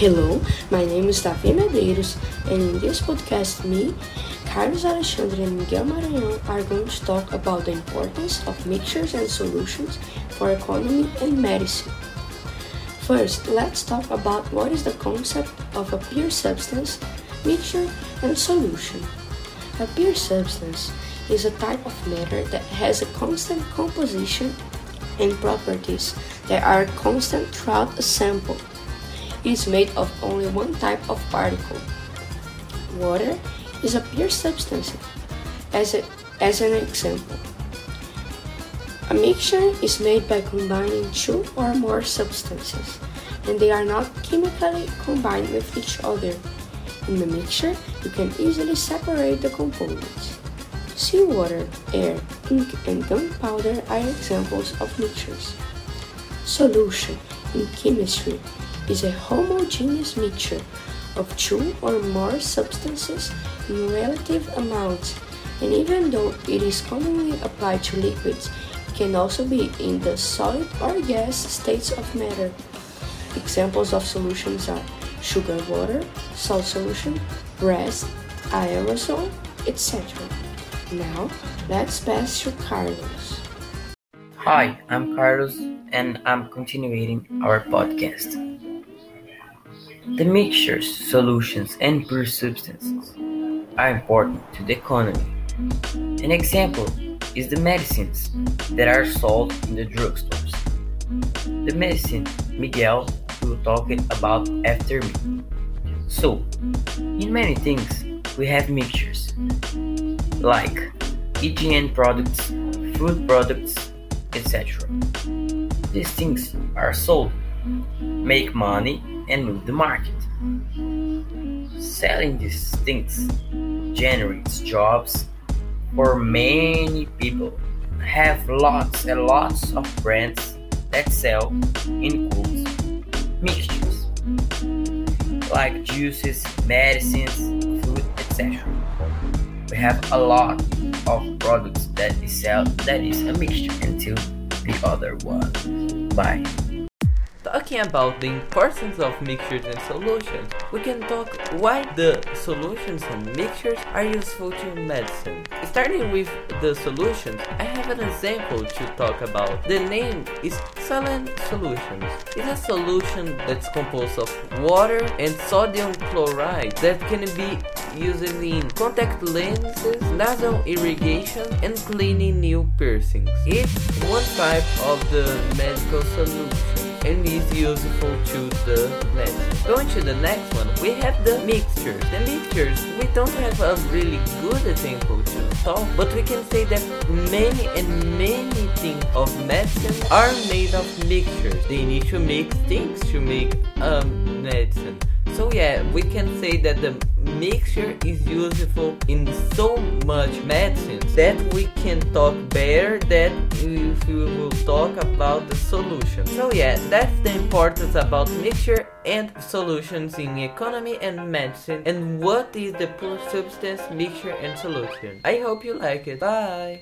Hello, my name is Davi Medeiros, and in this podcast, me, Carlos Alexandre, and Miguel Maranhão are going to talk about the importance of mixtures and solutions for economy and medicine. First, let's talk about what is the concept of a pure substance, mixture, and solution. A pure substance is a type of matter that has a constant composition and properties that are constant throughout a sample. Is made of only one type of particle. Water is a pure substance. As, a, as an example, a mixture is made by combining two or more substances, and they are not chemically combined with each other. In the mixture, you can easily separate the components. Seawater, air, ink, and gunpowder are examples of mixtures. Solution in chemistry is a homogeneous mixture of two or more substances in relative amounts, and even though it is commonly applied to liquids, it can also be in the solid or gas states of matter. Examples of solutions are sugar water, salt solution, rest, aerosol, etc. Now, let's pass to Carlos. Hi, I'm Carlos and I'm continuing our podcast. The mixtures, solutions, and pure substances are important to the economy. An example is the medicines that are sold in the drugstores. The medicine Miguel will talk about after me. So, in many things, we have mixtures like hygiene products, food products, etc. These things are sold, make money, and move the market. Selling these things generates jobs for many people. Have lots and lots of brands that sell includes mixtures like juices, medicines, food, etc we have a lot of products that is sell that is a mixture into the other one. Bye. Talking about the importance of mixtures and solutions, we can talk why the solutions and mixtures are useful to medicine. Starting with the solutions, I have an example to talk about. The name is Saline Solutions. It's a solution that's composed of water and sodium chloride that can be used in contact lenses, nasal irrigation, and cleaning new piercings. It's one type of the medical solution and is useful to the plant. Going to the next one, we have the mixtures. The mixtures, we don't have a really good example to talk, but we can say that many and many things of medicine are made of mixtures. They need to mix things to make um, medicine. So yeah, we can say that the mixture is useful in so much medicine that we can talk better that if we will talk about the solution. So yeah, that's the importance about mixture and solutions in economy and medicine and what is the substance, mixture and solution. I hope you like it. Bye.